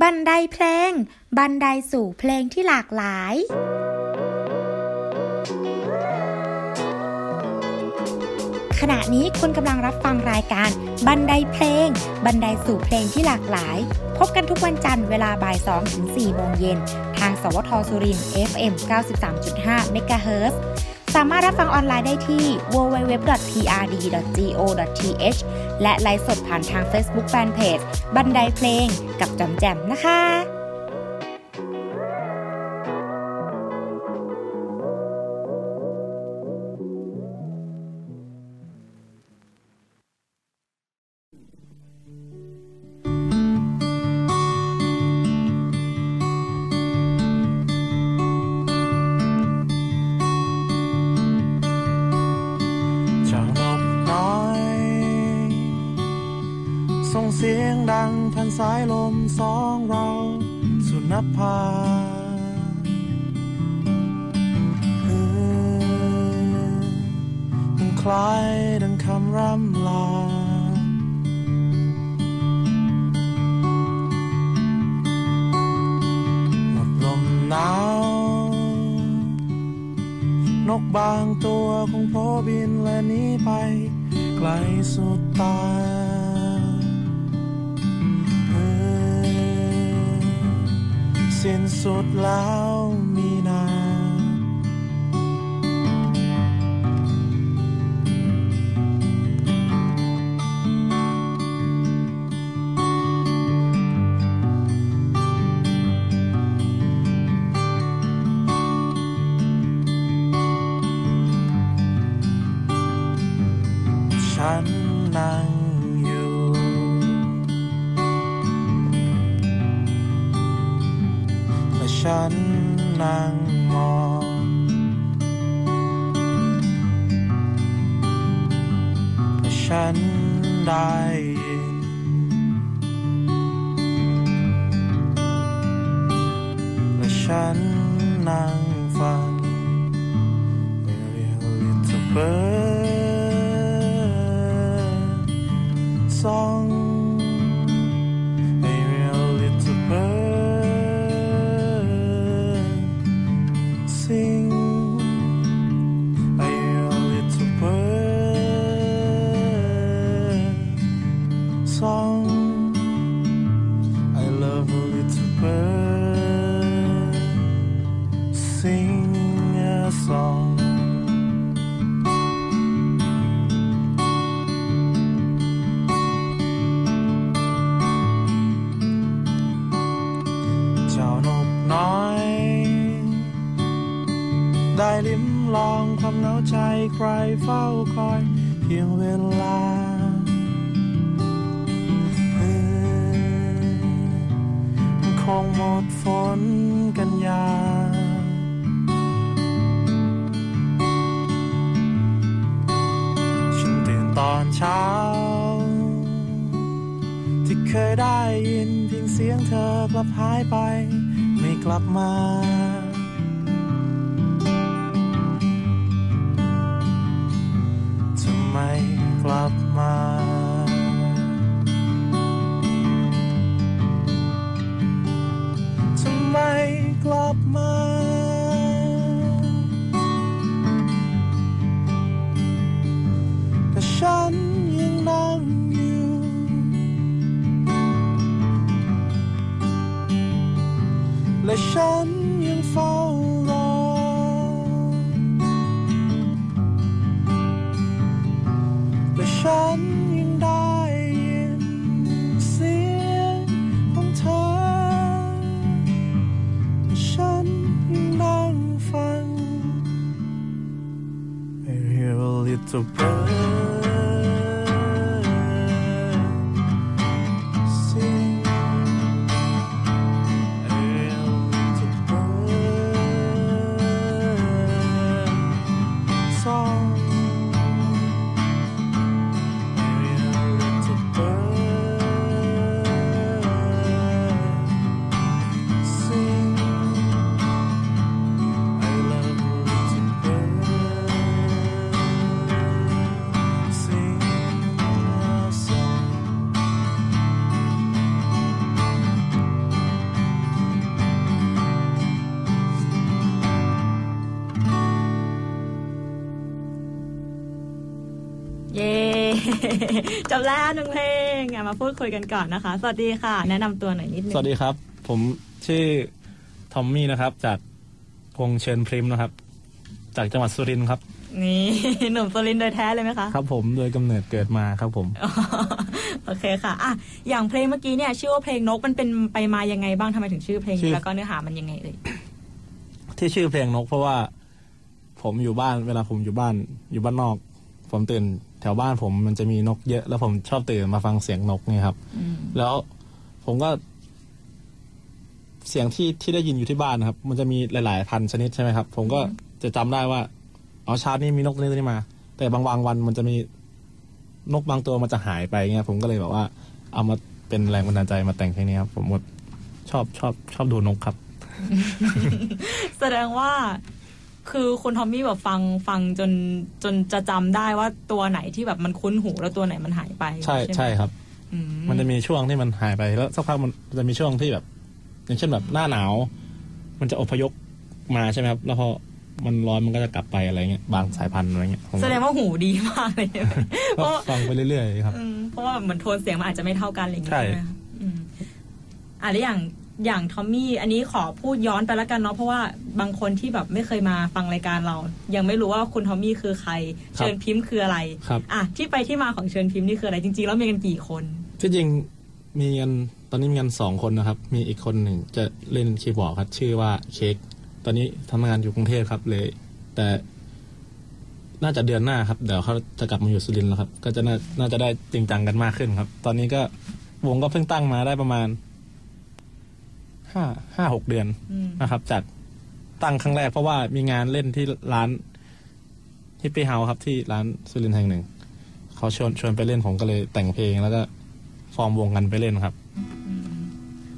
บันไดเพลง บันไดสู่เพลงที่หลากหลาย ขณะนี้คุณกำลังรับฟังรายการ บันไดเพลง บันไดสู่เพลงที่หลากหลาย พบกันทุกวันจันทร์เวลาบ่าย2ถึง4โมงเย็น ทางสวทสุริน FM 93.5 MHz สามารถรับฟังออนไลน์ได้ที่ www.prd.go.th และไลฟ์สดผ่านทาง Facebook Fanpage บันไดเพลงกับจอมแจมนะคะางสายลมสองเราสุนภาเออคล้ายดังคำร่ำลา หมดลมหนาว นกบางตัวคงโผบินและหนีไป ไกลสุดตา สดแล้ว song I love a little bird Sing a song นกอย ได้ลิ้มลองความเหงาใจใครเฝ้าคอย เพียงเวลา กลับหายไป ไม่กลับมา จบแล้วหนึ่งเพลงอะมาพูดคุยกันก่อนนะคะ สวัสดีค่ะ แนะนำตัวหน่อยนิดนึงสวัสดีครับ ผมชื่อทอมมี่นะครับ จากวงเชิญพริมนะครับ จากจังหวัดสุรินทร์ครับ นี่หนุ่มโซลินทร์โดยแท้เลยไหมคะครับผมโดยกำเนิดเกิดมาครับผมอ๋อโอเคค่ะอะอย่างเพลงเมื่อกี้เนี่ยชื่อว่าเพลงนกมันเป็นไปมายังไงบ้างทำไมถึงชื่อเพลงชื่นี้อแล้วก็เนื้อหามันยังไงเอ่ยที่ชื่อเพลงนกเพราะว่า ผมอยู่บ้านเวลาผมอยู่บ้าน อยู่บ้านนอก ผมตื่น แถวบ้านผมมันจะมีนกเยอะ แล้วผมชอบตื่นมาฟังเสียงนกเนี่ยครับอืมแล้วผมก็ เสียงที่ที่ได้ยินอยู่ที่บ้านนะครับ มันจะมีหลาย ๆ พันชนิดใช่ไหมครับ ผมก็จะจำได้ว่าอ๋อชาตินี้มีนกตัวนี้ตัวนี้มา แต่บางบางวันมันจะมีนกบางตัวมันจะหายไปเงี้ยผมก็เลยแบบว่า เอามาเป็นแรงบันดาลใจมาแต่งเพลงนี้ครับผมว่าชอบชอบชอบดูนกครับ แสดงว่า คือคุณทอมมี่แบบฟังฟังจนจนจะจำได้ว่าตัวไหนที่แบบมันคุ้นหูแล้วตัวไหนมันหายไป ใช่ไหมใช่ครับอืมมันจะมีช่วงที่มันหายไปแล้วสักพักมันจะมีช่วงที่แบบ อย่างเช่นแบบหน้าหนาว มันจะอพยพมาใช่ไหมครับ แล้วพอมันร้อนมันก็จะกลับไปอะไรเงี้ยบางสายพันธุ์อะไรเงี้ยผมแสดงว่าหูดีมากเลยใช่ไหมเพก็ราะฟังไปเรื่อยๆครับอืมเพราะว่าเหมือนโทนเสียงมันอาจจะไม่เท่ากันอะไรอย่างเงี้ยใช่ใช่ไหมคะอืมอะแล้วอย่าง อย่างทอมมี่อันนี้ขอพูดย้อนไปแล้วกันเนาะเพราะว่าบางคนที่แบบไม่เคยมาฟังรายการเรา ยังไม่รู้ว่าคุณทอมมี่คือใคร เชิญพิมพ์คืออะไรครับอะที่ไปที่มาของเชิญพิมพ์นี่คืออะไรจริงๆแล้วมีกันกี่คนที่จริงมีกันตอนนี้มีกันสองคนนะครับ มีอีกคนหนึ่งจะเล่นคีย์บอร์ดครับ ชื่อว่าเค้กตอนนี้ทำงานอยู่กรุงเทพครับเลย แต่น่าจะเดือนหน้าครับเดี๋ยวเขาจะกลับมาอยู่สุรินทร์แล้วครับ ก็จะน่าน่าจะได้จริงจังกันมากขึ้นครับ ตอนนี้ก็วงก็เพิ่งตั้งมาได้ประมาณ ห้าห้าหกเดือนอืมนะครับ จากตั้งครั้งแรกเพราะว่ามีงานเล่นที่ร้านฮิปปี้เฮาส์ครับที่ร้านสุรินทร์แห่งหนึ่ง เขาชวนชวนไปเล่นผมก็เลยแต่งเพลงแล้วก็ฟอร์มวงกันไปเล่นครับ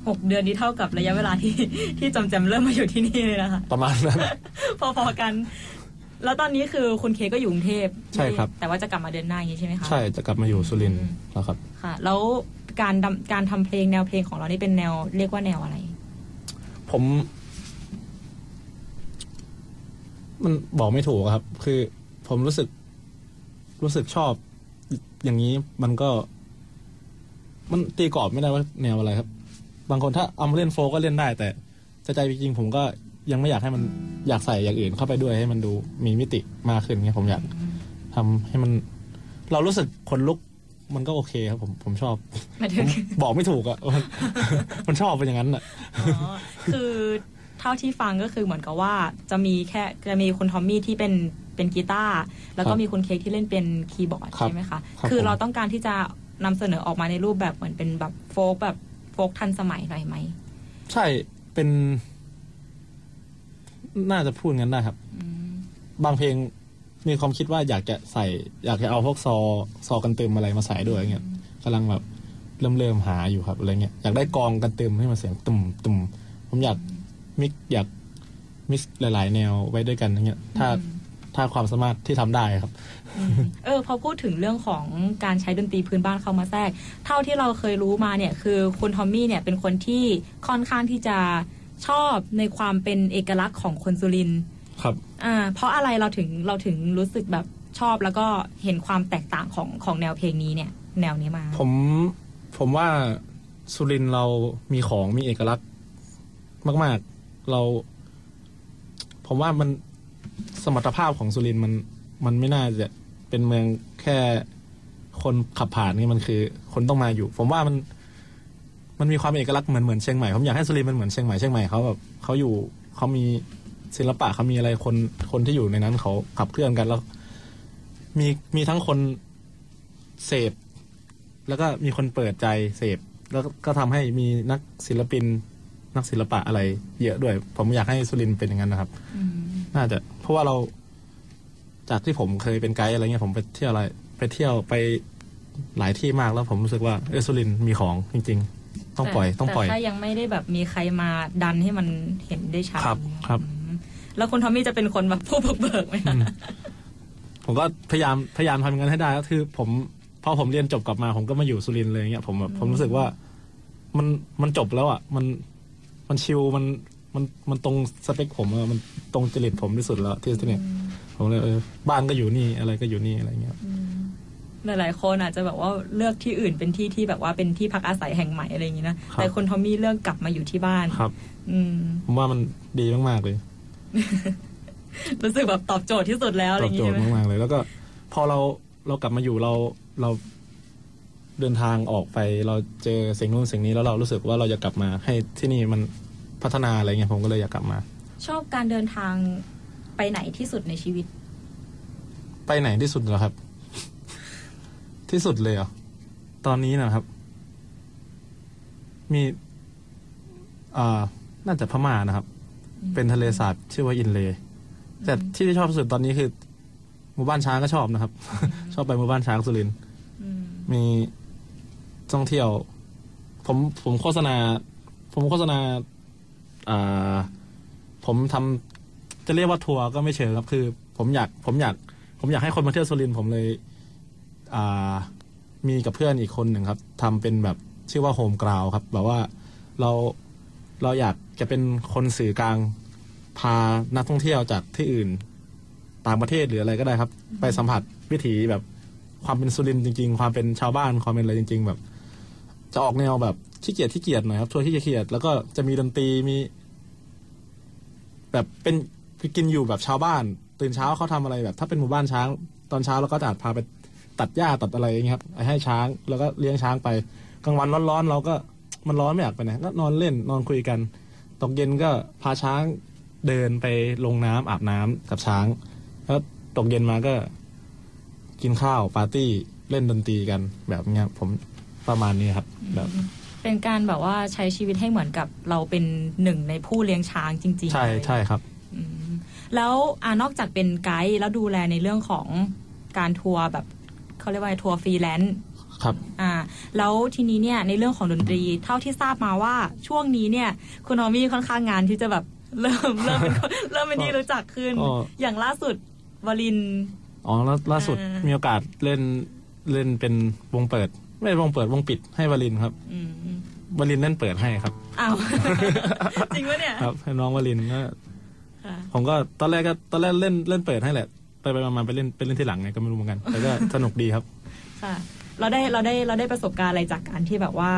หกเดือนนี้เท่ากับระยะเวลาที่ที่จำจำเริ่มมาอยู่ที่นี่เลยนะคะประมาณนั้น พอๆกัน แล้วตอนนี้คือคุณเคก็อยู่กรุงเทพใช่ครับ แต่ว่าจะกลับมาเดือนหน้าอย่างนี้ใช่ไหมคะใช่จะกลับมาอยู่สุรินทร์แล้วครับ ค่ะ แล้วการดำการทำเพลงแนวเพลงของเรานี่เป็นแนวเรียกว่าแนวอะไร ผม มันบอกไม่ถูกครับ คือผมรู้สึก รู้สึกชอบ อย่างนี้มันก็ มันตีกรอบไม่ได้ว่าแนวอะไรครับ บางคนถ้าเอามาเล่นโฟก็เล่นได้ แต่ใจใจจริงผมก็ยังไม่อยากให้มันอยากใส่อย่างอื่นเข้าไปด้วยให้มันดูมีมิติมากขึ้นเงี้ยผมอยากทำให้มัน เรารู้สึกขนลุก มันก็โอเคครับผมผมชอบหมายผถึงมบอกไม่ถูกอะมันมันชอบเป็นอย่างนั้นอะอ๋อคือเท่าที่ฟังก็คือเหมือนกับว่าจะมีแค่จะมีคุณทอมมี่ที่เป็นเป็นกีตาร์แล้วก็ครับมีคุณเค้กที่เล่นเป็นคีย์บอร์ดครับใช่ไหมคะครับคือผมเราต้องการที่จะนำเสนอออกมาในรูปแบบเหมือนเป็นแบบโฟกแบบโฟกทันสมัยหน่อยไหมใช่เป็น น่าจะพูดงั้นได้ครับอืมบางเพลง มีความคิดว่าอยากจะใส่ อยากจะเอาพวกซอซอกันเติมอะไรมาใส่ด้วยอย่างเงี้ยกำลังแบบเริ่มเริ่มหาอยู่ครับอะไรเงี้ยอยากได้กองกันเติมให้มันเสียงตุ่มตุ่มผมอยากมิกอยากมิกหลาย ๆ แนวไว้ด้วยกันอย่างเงี้ยถ้าถ้าความสามารถที่ทำได้ครับ เออพอพูดถึงเรื่องของการใช้ดนตรีพื้นบ้านเข้ามาแทรก เท่าที่เราเคยรู้มาเนี่ยคือคุณทอมมี่เนี่ยเป็นคนที่ค่อนข้างที่จะชอบในความเป็นเอกลักษณ์ของคนสุรินทร์ ครับอ่าเพราะอะไรเราถึงเราถึงรู้สึกแบบชอบแล้วก็เห็นความแตกต่างของของแนวเพลงนี้เนี่ย แนวนี้มา ผมผมว่าสุรินทร์เรามีของมีเอกลักษณ์มาก ๆ เรา ผมว่ามันสมรรถภาพของสุรินทร์มันมันไม่น่าจะเป็นเมืองแค่คนขับผ่านนี่มันคือ คนต้องมาอยู่ ผมว่ามันมันมีความเอกลักษณ์เหมือนเหมือนเชียงใหม่ผมอยากให้สุรินทร์มันเหมือนเชียงใหม่เชียงใหม่เขาแบบเขาอยู่เขามี ศิลปะเขามีอะไรคนคนที่อยู่ในนั้นเขาขับเคลื่อนกันแล้ว มีมีทั้งคนเสพแล้วก็มีคนเปิดใจเสพแล้วก็ทำให้มีนักศิลปิน นักศิลปะอะไร เยอะด้วย ผมอยากให้สุรินทร์เป็นอย่างนั้นนะครับอืมน่าจะ เพราะว่าเราจากที่ผมเคยเป็นไกด์อะไรเงี้ยผมไปเที่ยวอะไร ไปเที่ยวไปหลายที่มากแล้วผมรู้สึกว่าเออสุรินทร์มีของจริง ๆ ต้องปล่อยแต่ต้องปล่อยแต่ถ้ายังไม่ได้แบบมีใครมาดันให้มันเห็นได้ชัดครับครับอืม แล้วคุณทอมมี่จะเป็นคนแบบผู้บุกเบิกไหมคะผมก็พยายามพยายามทำอย่างนั้นให้ได้ก็คือ ผมพอผมเรียนจบกลับมา ผมก็มาอยู่สุรินทร์เลยเงี้ยผมแบบผมรู้สึกว่า มันมันจบแล้วอะ มันมันชิลมันมันมันตรงสเปคผมอะมันตรงจริตผมที่สุดแล้วที่ที่เนี่ยผมเลยเออบ้านก็อยู่นี่อะไรก็อยู่นี่อะไรเงี้ยอืมหลายๆคนอาจจะแบบว่าเลือกที่อื่นเป็นที่ที่แบบว่าเป็นที่พักอาศัยแห่งใหม่อะไรอย่างนี้นะครับแต่คุณทอมมี่เลือกกลับมาอยู่ที่บ้านครับ อืมผมว่ามันดีมากๆเลย รู้สึกแบบตอบโจทย์ที่สุดแล้วอะไรตออบย่างโจนี้ทใช่ย์ไหมมากๆเลย แล้วก็พอเราเรากลับมาอยู่เราเราเดินทางออกไป เราเจอสิ่งนู้นสิ่งนี้แล้วเรารู้สึกว่าเราจะกลับมาให้ที่นี่มันพัฒนาอะไรเงี้ยผมก็เลยอยากกลับมา ชอบการเดินทางไปไหนที่สุดในชีวิต ไปไหนที่สุดเหรอครับ ที่สุดเลยเหรอตอนนี้นะครับ มีอ่าน่าจะพม่านะครับ เป็นทะเลสาบชื่อว่าอินเลย์แต่ที่ที่ชอบที่สุดตอนนี้คือหมู่บ้านช้างก็ชอบนะครับ ชอบไปหมู่บ้านช้างสุรินทร์อืมมีท่องเที่ยว ผมผมโฆษณา ผมโฆษณาอ่าผมทำจะเรียกว่าทัวร์ก็ไม่เชิงครับคือ ผมอยากผมอยาก ผมอยากให้คนมาเที่ยวสุรินทร์ผมเลย อ่า มีกับเพื่อนอีกคนหนึ่งครับทำเป็นแบบชื่อว่าโฮมกราวครับแบบว่าเรา เราอยากจะเป็นคนสื่อกลางพานักท่องเที่ยวจากที่อื่น ต่างประเทศหรืออะไรก็ได้ครับ ไปสัมผัสวิถีแบบความเป็นสุรินทร์จริง ๆ ความเป็นชาวบ้านความเป็นอะไรจริง ๆ แบบ จะออกแนวแบบขี้เกียจขี้เกียจหน่อยครับทัวร์ขี้เกียจแล้วก็จะมีดนตรีมี แบบเป็นกินอยู่แบบชาวบ้าน ตื่นเช้าเขาทำอะไรแบบ ถ้าเป็นหมู่บ้านช้าง ตอนเช้าเราก็จะอาจพาไปตัดหญ้าตัดอะไรอย่างเงี้ยครับให้ช้างแล้วก็เลี้ยงช้างไปกลางวันร้อนๆเราก็ มันร้อนไม่อยากไปไหนก็นอนเล่นนอนคุยกัน ตกเย็นก็พาช้างเดินไปลงน้ำอาบน้ำกับช้าง แล้วตกเย็นมาก็ กินข้าวปาร์ตี้เล่นดนตรีกันแบบเนี้ยผมประมาณนี้ครับ แบบ เป็นการแบบว่าใช้ชีวิตให้เหมือนกับเราเป็นหนึ่งในผู้เลี้ยงช้างจริงๆใช่เลยใช่ครับ อืมแล้วอ่านอกจากเป็นไกด์แล้วดูแลในเรื่องของการทัวร์แบบเขาเรียกว่าทัวร์ฟรีแลนซ์ ครับอ่าแล้วทีนี้เนี่ยในเรื่องของดนตรีเท่าที่ทราบมาว่าช่วงนี้เนี่ยคุณทอมมี่ค่อนข้างงานที่จะแบบเริ่มเริ่มเป็นคนเริ่มเป็นที่รู้จักขึ้นก็อย่างล่าสุดวลิน อ๋อแล้วล่าสุดอ่ามี มีโอกาสเล่นเล่นเป็นวงเปิด ไม่วงเปิดวงปิดให้วลินครับอืมวลินเล่นเปิดให้ครับ อ้าว จริงปะเนี่ยครับให้น้องวลินก็ค่ะผมก็ตอนแรกก็ตอนแรกเล่นเล่นเปิดให้แหละ ไปไปมาๆไปเล่นไปเล่นที่หลังไงก็ไม่รู้เหมือนกัน แต่ก็สนุกดีครับ ค่ะ เราได้เราได้เราได้ประสบการณ์อะไรจากการที่แบบว่า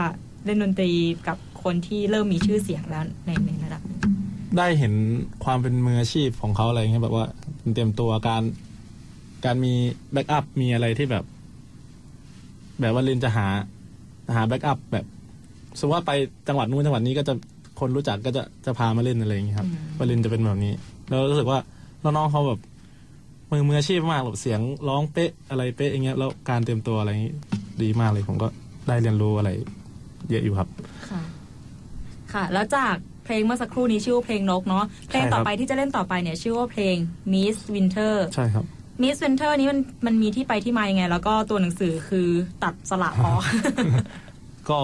เล่นดนตรีกับคนที่เริ่มมีชื่อเสียงแล้วในในระดับหนึ่งได้เห็นความเป็นมืออาชีพของเขาอะไรเงี้ยแบบว่าเตรียมตัวการ การมีแบ็กอัพมีอะไรที่แบบ แบบว่าลินจะหาหาแบ็กอัพแบบสมมติว่าไปจังหวัดนู้นจังหวัดนี้ก็จะคนรู้จักก็จะจะพามาเล่นอะไรอย่างเงี้ยครับวลินจะเป็นแบบนี้ แล้วรู้สึกว่าน้องๆเขาแบบ มือมืออาชีพมากแบบเสียงร้องเป๊ะอะไรเป๊ะอย่างเงี้ยแล้วการเตรียมตัวอะไรอย่างงี้ดีมากเลยผมก็ได้เรียนรู้อะไร เยอะอยู่ครับ ค่ะ ค่ะ แล้วจากเพลงเมื่อสักครู่นี้ชื่อว่าเพลงนกเนาะเพลงต่อไปที่จะเล่นต่อไปเนี่ยชื่อว่าเพลง Miss Winter ใช่ครับ Miss Winter นี้มันมันมีที่ไปที่มายังไง แล้วก็ตัวหนังสือคือตัดสละออกก็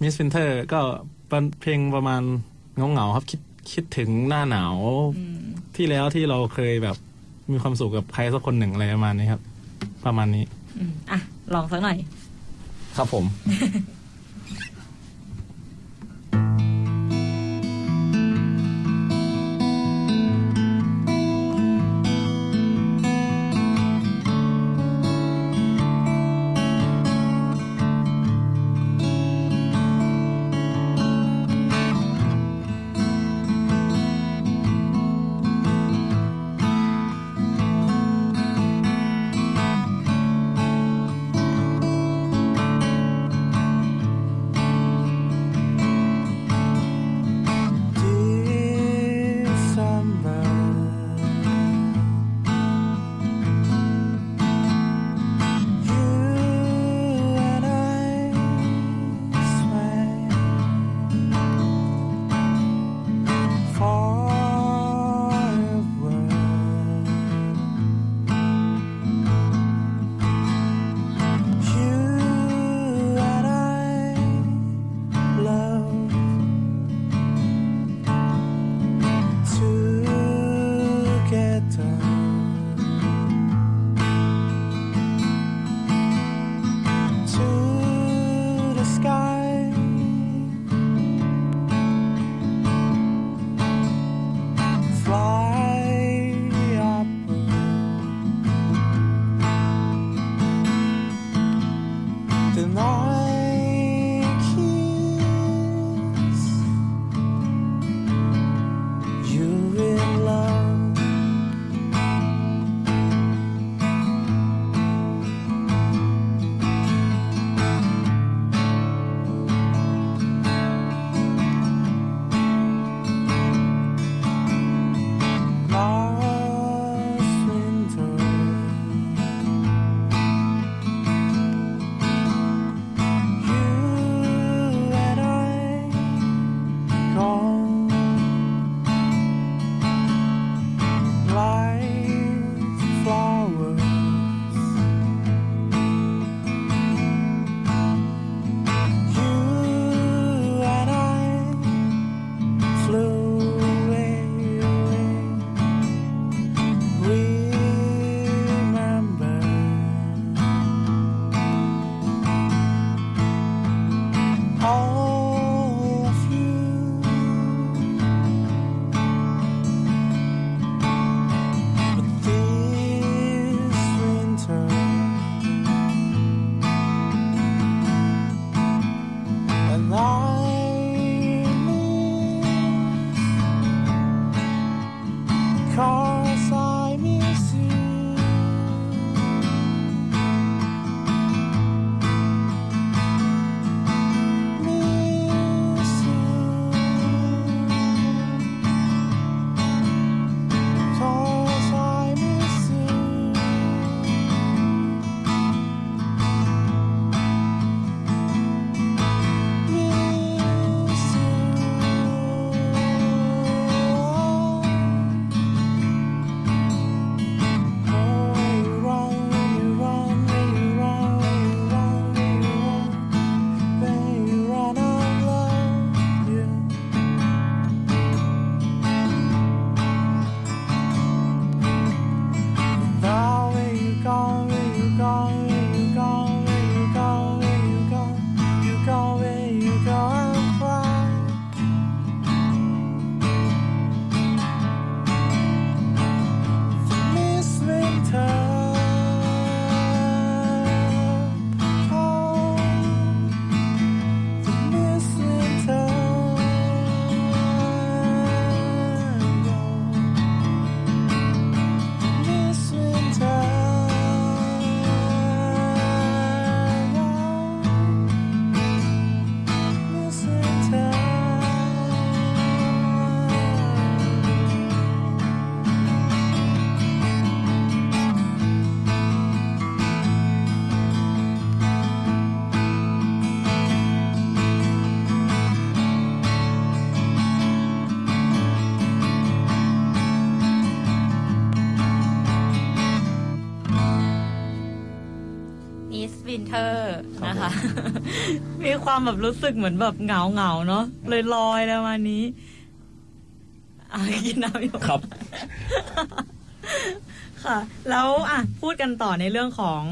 มิส s ินเทอร์ก็เป็นเพลงประมาณเงาๆครับคิดคิดถึงหน้าหนาวที่แล้วที่เราเคยแบบ มีความสุขกับใครสักคนหนึ่งอะไรประมาณนี้ครับ ประมาณนี้อืมอะลองสักหน่อย ครับผม「 ค่ะ มีความแบบรู้สึกเหมือนแบบเหงาเหงาๆเนาะเลยลอยๆแล้ววันนี้อะกินน้ำอยู่ครับ ค่ะ แล้วอะพูดกันต่อในเรื่องของ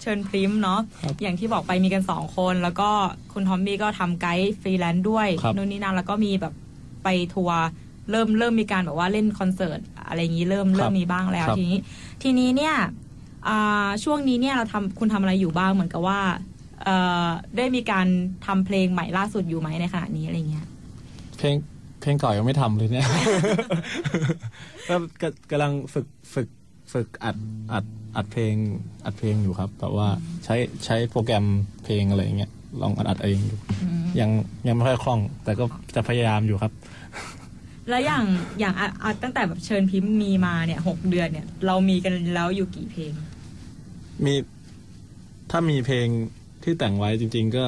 เชิญพริ้มเนาะครับอย่างที่บอกไปมีกันสองคน แล้วก็คุณทอมมี่ก็ทำไกด์ฟรีแลนซ์ด้วยครับนู่นนี่นั่นแล้วก็มีแบบไปทัวร์เริ่มเริ่มมีการแบบว่าเล่นคอนเสิร์ตอะไรอย่างนี้เริ่มเริ่มมีบ้างแล้วครับทีนี้ ทีนี้เนี่ยอ่าช่วงนี้เนี่ยเราทำคุณทำอะไรอยู่บ้างเหมือนกับว่าเอ่อ ได้มีการทำเพลงใหม่ล่าสุดอยู่ไหมในขณะนี้อะไรเงี้ย เพลงเพลงเก่ายังไม่ทำเลยเนี่ยก็ก็กำลังฝึกฝึกฝึกอัดอัดอัดเพลงอัดเพลงอยู่ครับแบบว่าใช้ใช้โปรแกรมเพลงอะไรอย่างเงี้ยลองอัดอัดเองอยู่ยังยังไม่ค่อยคล่อง แต่ก็จะพยายามอยู่ครับ แล้วอย่างอย่างอะอะตั้งแต่แบบเชิญพิมพ์มีมาเนี่ยหกเดือนเนี่ย เรามีกันแล้วอยู่กี่เพลง มีถ้ามีเพลง ที่แต่งไว้จริง ๆ ก็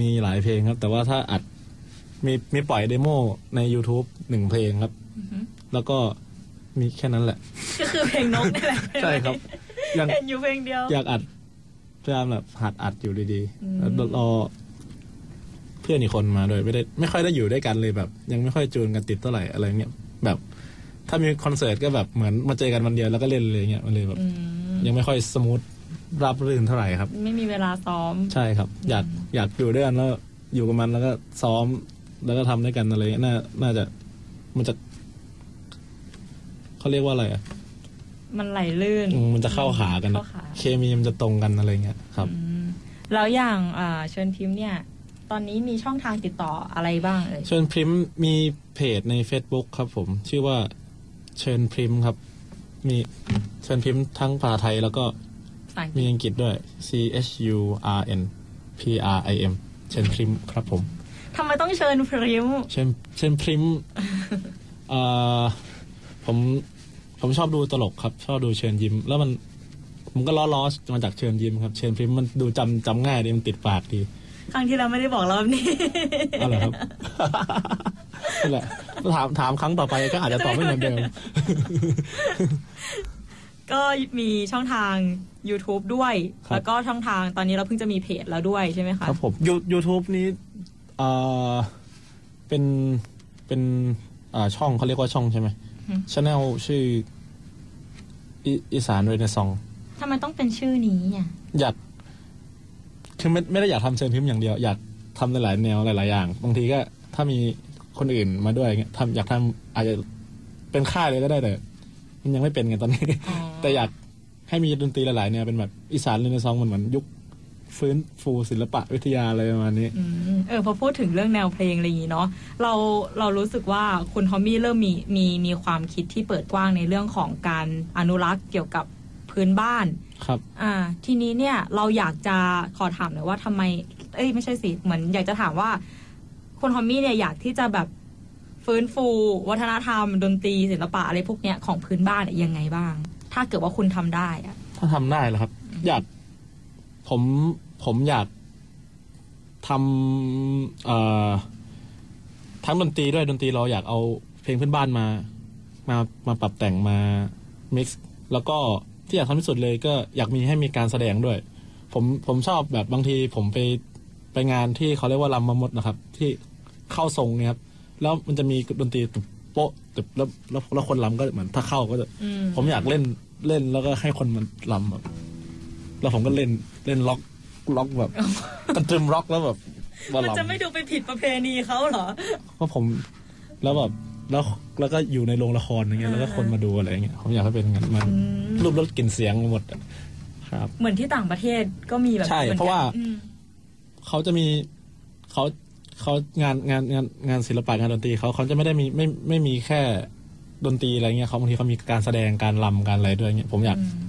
มีหลายเพลงครับ แต่ว่าถ้าอัดมีมีปล่อยเดโมใน YouTube หนึ่งเพลงครับอือฮึแล้วก็มีแค่นั้นแหละ ก็คือเพลงนกนี่แหละใช่ครับยังเห็นอยู่เพลงเดียว อยากอัดพยายามแบบหัดอัดอยู่ดีอืมๆแล้วรอเพื่อนอีกคนมาด้วยไม่ได้ไม่ค่อยได้อยู่ด้วยกันเลยแบบ ยังไม่ค่อยจูนกันติดเท่าไหร่อะไรเงี้ยแบบ ถ้ามีคอนเสิร์ตก็แบบเหมือนมาเจอกันวันเดียวแล้วก็เล่นเลยเงี้ยมันเลยแบบอืมยังไม่ค่อยสมูท รับรื่นเท่าไหร่ครับ ไม่มีเวลาซ้อม ใช่ครับ อยากอยากอยู่ด้วยกันแล้วอยู่กับมันแล้วก็ซ้อม แล้วก็ทำด้วยกันอะไรเงี้ยน่าน่าจะมันจะเขาเรียกว่าอะไรอะมันไหลลื่นอืมมันจะเข้าขากันอะเข้าขาเคมีมันจะตรงกันอะไรเงี้ยครับอืมแล้วอย่างอ่าเชิญพิมพ์เนี่ย ตอนนี้มีช่องทางติดต่ออะไรบ้างเอ่ยเชิญพริมพ์มีเพจใน Facebook ครับผม ชื่อว่าเชิญพริมพ์ครับ มีเชิญพริมพ์ทั้งภาษาไทยแล้วก็ภาษาอังกมีฤษอังกฤษด้วย C H U R N P R I M เชิญพริมพ์ครับผมทำไมต้องเชิญพริมพ์เชิญเชิญพริมพ์เอ่อผมผมชอบดูตลกครับ ชอบดูเชิญยิ้ม แล้วมันผมก็ล้อล้อๆมาจากเชิญยิ้มครับ เชิญพริมพ์มันดูจำจำง่ายดีมันติดปากดีครั้งที่เราไม่ได้บอกเราแบบนี้อะไรครับนั่นแหละถามถามครั้งต่อไปก็อาจจะตอบไม่เหมือนเดิม ก็มีช่องทาง YouTube ด้วย ครับ แล้วก็ช่องทางตอนนี้เราเพิ่งจะมีเพจแล้วด้วยใช่ไหมคะ ครับผมยูยูทูบนี้เอ่อเป็นเป็นอ่าช่องเขาเรียกว่าช่องใช่ไหมช anel ชื่ออีอีสานเรเนซองทำไมต้องเป็นชื่อนี้อะอยากคือไม่ไม่ได้อยากทำเชิญพิมพ์อย่างเดียว อยากทำหลายๆแนวหลายๆอย่าง บางทีก็ถ้ามีคนอื่นมาด้วยเงี้ยทำอยากทำอาจจะเป็นค่ายเลยก็ได้แต่มัน ยังไม่เป็นไงตอนนี้อ๋อแต่อยากให้มีดนตรีหลายๆแนวเป็นแบบอีสานเรเนซองมันเหมือนยุคฟื้นฟูศิลปะวิทยาอะไรประมาณนี้อืมเออพอพูดถึงเรื่องแนวเพลงอะไรอย่างนี้เนาะเราเรารู้สึกว่าคุณทอมมี่เริ่มมีมีมีความคิดที่เปิดกว้างในเรื่องของการอนุรักษ์เกี่ยวกับพื้นบ้านครับอ่าทีนี้เนี่ยเราอยากจะขอถามหน่อยว่าทำไม เอ้ยไม่ใช่สิเหมือนอยากจะถามว่าคุณทอมมี่เนี่ยอยากที่จะแบบ ฟื้นฟู วัฒนธรรม ดนตรีศิลปะอะไรพวกเนี้ยของพื้นบ้านยังไงบ้าง ถ้าเกิดว่าคุณทำได้อะถ้าทำได้เหรอครับ อยากผมผมอยากทำเอ่อทั้งดนตรีด้วยดนตรีเราอยากเอาเพลงพื้นบ้านมา มามาปรับแต่งมา mix แล้วก็ที่อยากทำที่สุดเลยก็อยากมีให้มีการแสดงด้วย ผมผมชอบแบบบางทีผมไปไปงานที่เขาเรียกว่าลำมามดนะครับ ที่เข้าทรงเนี่ยครับ แล้วมันจะมีดนตรีตึบโป๊ะตึบแล้วแล้วแล้วคนลำก็เหมือนถ้าเข้าก็จะอืมผมอยากเล่นเล่นแล้วก็ให้คนมันลำแบบแล้วผมก็เล่นเล่นล็อกล็อกแบบกระตรึมล็อกแล้วแบบมามันลำจะไม่ดูไปผิดประเพณีเขาเหรอเพราะผมแล้วแบบแล้วแล้วก็อยู่ในโรงละครอย่างเงี้ยแล้วก็คนมาดูอะไรอย่างเงี้ยผมอยากให้เป็นงั้นมันอืมรูปรสกลิ่นเสียงหมดอะครับ เหมือนที่ต่างประเทศก็มีแบบใช่หมือนกันเพราะว่าอืมเขาจะมีเขา เขางานงานงานงานศิลปะงานดนตรีเขาเขาจะไม่ได้มีไม่ไม่มีแค่ดนตรีอะไรเงี้ยเขาบางทีเขามีการแสดงการลำการอะไรด้วยเงี้ยผมอยากอืม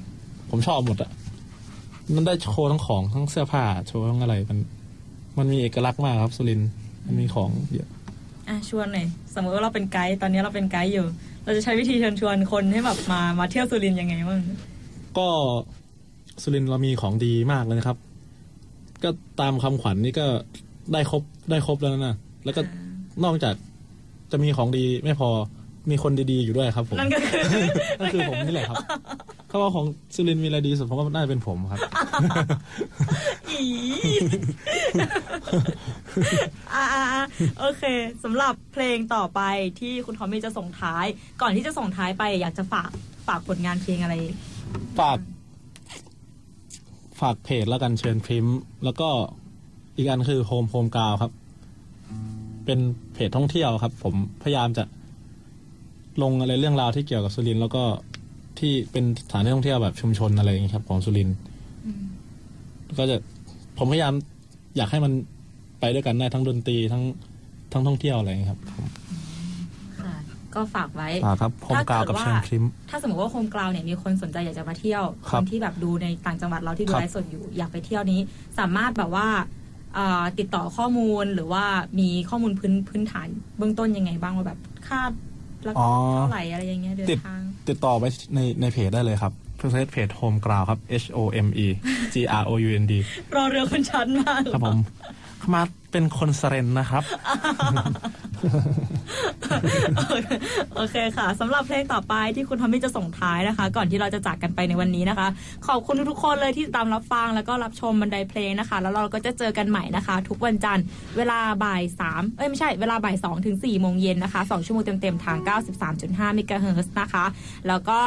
ผมชอบหมดอะมันได้โชว์ทั้งของทั้งเสื้อผ้าโชว์ทั้งอะไรมัน มันมีเอกลักษณ์มากครับสุรินทร์มันมีของเยอะอะชวนหน่อยสมมติว่าเราเป็นไกด์ตอนนี้เราเป็นไกด์อยู่ เราจะใช้วิธีเชิญชวนคนให้แบบมามาเที่ยวสุรินทร์ยังไงบ้างก็สุรินทร์เรามีของดีมากเลยนะครับ ก็ตามคำขวัญนี่ก็ ได้ครบได้ครบแล้วนะแล้วก็นอกจากจะมีของดีไม่พอมีคนดีๆอยู่ด้วยครับผมนั่นก็คือนั่นคือผมนี่แหละครับก็ว่าของสุรินทร์มีอะไรดีสุดผมว่าน่าจะเป็นผมครับอีอ่าโอเคสำหรับเพลงต่อไปที่คุณทอมมี่จะส่งท้าย ก่อนที่จะส่งท้ายไป อยากจะฝากฝากผลงานเพลงอะไร ฝาก ฝากเพจแล้วกันเชิญพริมพ์ แล้วก็ อีกอันคือโฮมโฮมกาวครับ เป็นเพจท่องเที่ยวครับ ผมพยายามจะลงอะไรเรื่องราวที่เกี่ยวกับสุรินทร์แล้วก็ที่เป็นสถานที่ท่องเที่ยวแบบชุมชนอะไรอย่างเนี้ยครับ ของสุรินทร์ก็จะผมพยายามอยากให้มันไปด้วยกันได้ทั้งดนตรีทั้งทั้งท่องเที่ยวอะไรอย่างเนี้ยครับผมค่ะก็ฝากไว้ฝากครับโฮมกาวกับเชิญพริ้มถ้าสมมติว่าโฮมกราวเนี่ยมีคนสนใจอยากจะมาเที่ยวคครับนที่แบบดูในต่างจังหวัดเราที่ดูครับไลฟ์สดอยู่อยากไปเที่ยวนี้ สามารถแบบว่าเอ่อ ติดต่อข้อมูลหรือว่ามีข้อมูลพื้นพื้นฐานเบื้องต้นยังไงบ้างว่าแบบค่าแล้วอ๋อเท่าไหร่อะไรอย่างเงี้ยเดินติดทางติดต่อไปในในเพจได้เลยครับเพื่อเพจโฮมกราวครับ H O M E G R O U N D รอเรือคนชั้นมากครับผมมาเป็นคนสเรนนะครับ โอเคค่ะสำหรับเพลงต่อไปที่คุณทอมมี่จะส่งท้ายนะคะ ก่อนที่เราจะจากกันไปในวันนี้นะคะ ขอบคุณทุกๆคนเลยที่ตามรับฟังแล้วก็รับชมบันไดเพลงนะคะ แล้วเราก็จะเจอกันใหม่นะคะ ทุกวันจันทร์เวลาบ่ายสามเอ้ยไม่ใช่เวลาบ่ายสองถึงสี่โมงเย็นนะคะสองชั่วโมงเต็มๆทาง 93.5มิกะเฮิร์นะคะ แล้วก็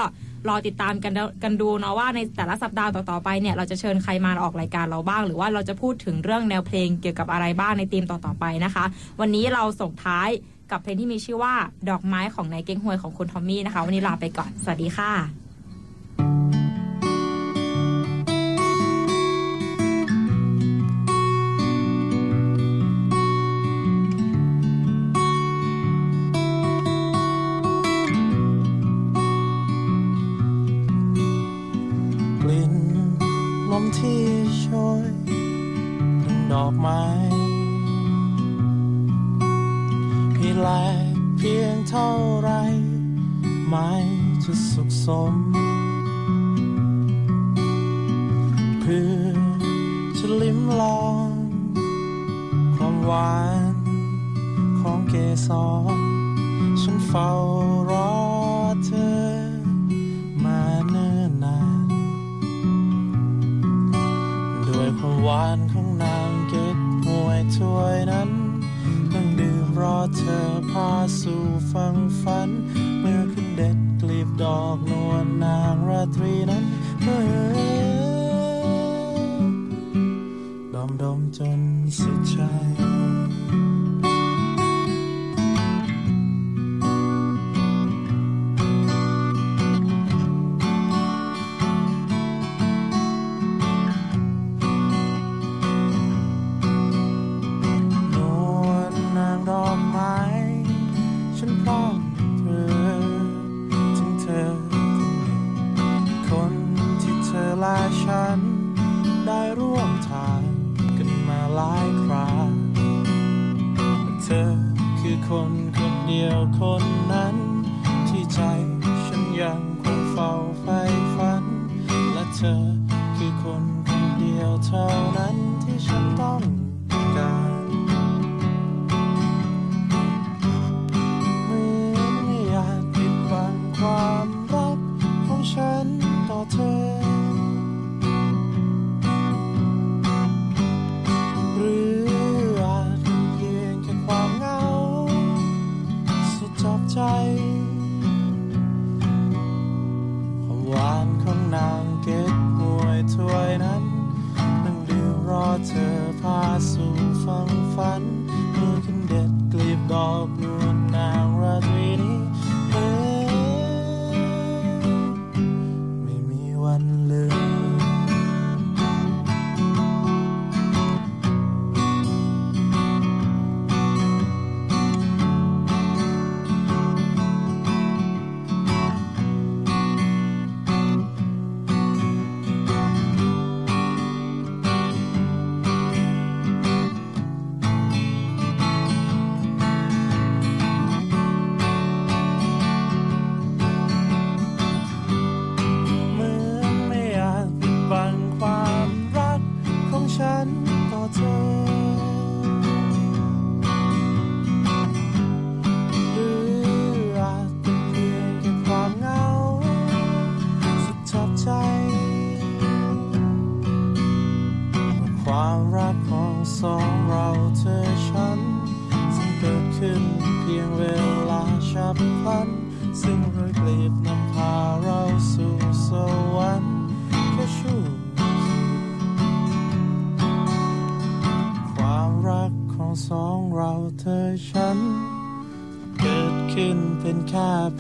รอติดตามกันกันดูเนาะว่าในแต่ละสัปดาห์ต่อๆไปเนี่ยเราจะเชิญใครมาออกรายการเราบ้าง หรือว่าเราจะพูดถึงเรื่องแนวเพลงเกี่ยวกับอะไรบ้างในธีมต่อๆไปนะคะ วันนี้เราส่งท้าย กับเพลงที่มีชื่อว่าดอกไม้ของนายเก้งหวยของคุณทอมมี่นะคะ วันนี้ลาไปก่อน สวัสดีค่ะกลิ่นลมที่ชยกลิ่นดอกไม้ แลเพียงเท่าไรไม้จะสุขสม เพื่อจะลิ้มลองความหวานของเกสรฉันเฝ้ารอเธอมาเนิ่นนานด้วยความหวานของนางเก็บหวยถ้วยนั้นนั่งดื่มรอ เธอพาสู่ฟังฝัน เมื่อขึ้นเด็ดกลีบดอกนวลนางราตรีนั้น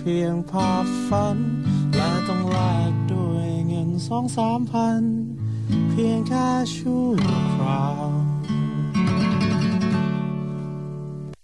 พียงภาพฝัน และต้องแลกด้วยเงินสองสามพัน เพียงแค่ช่วย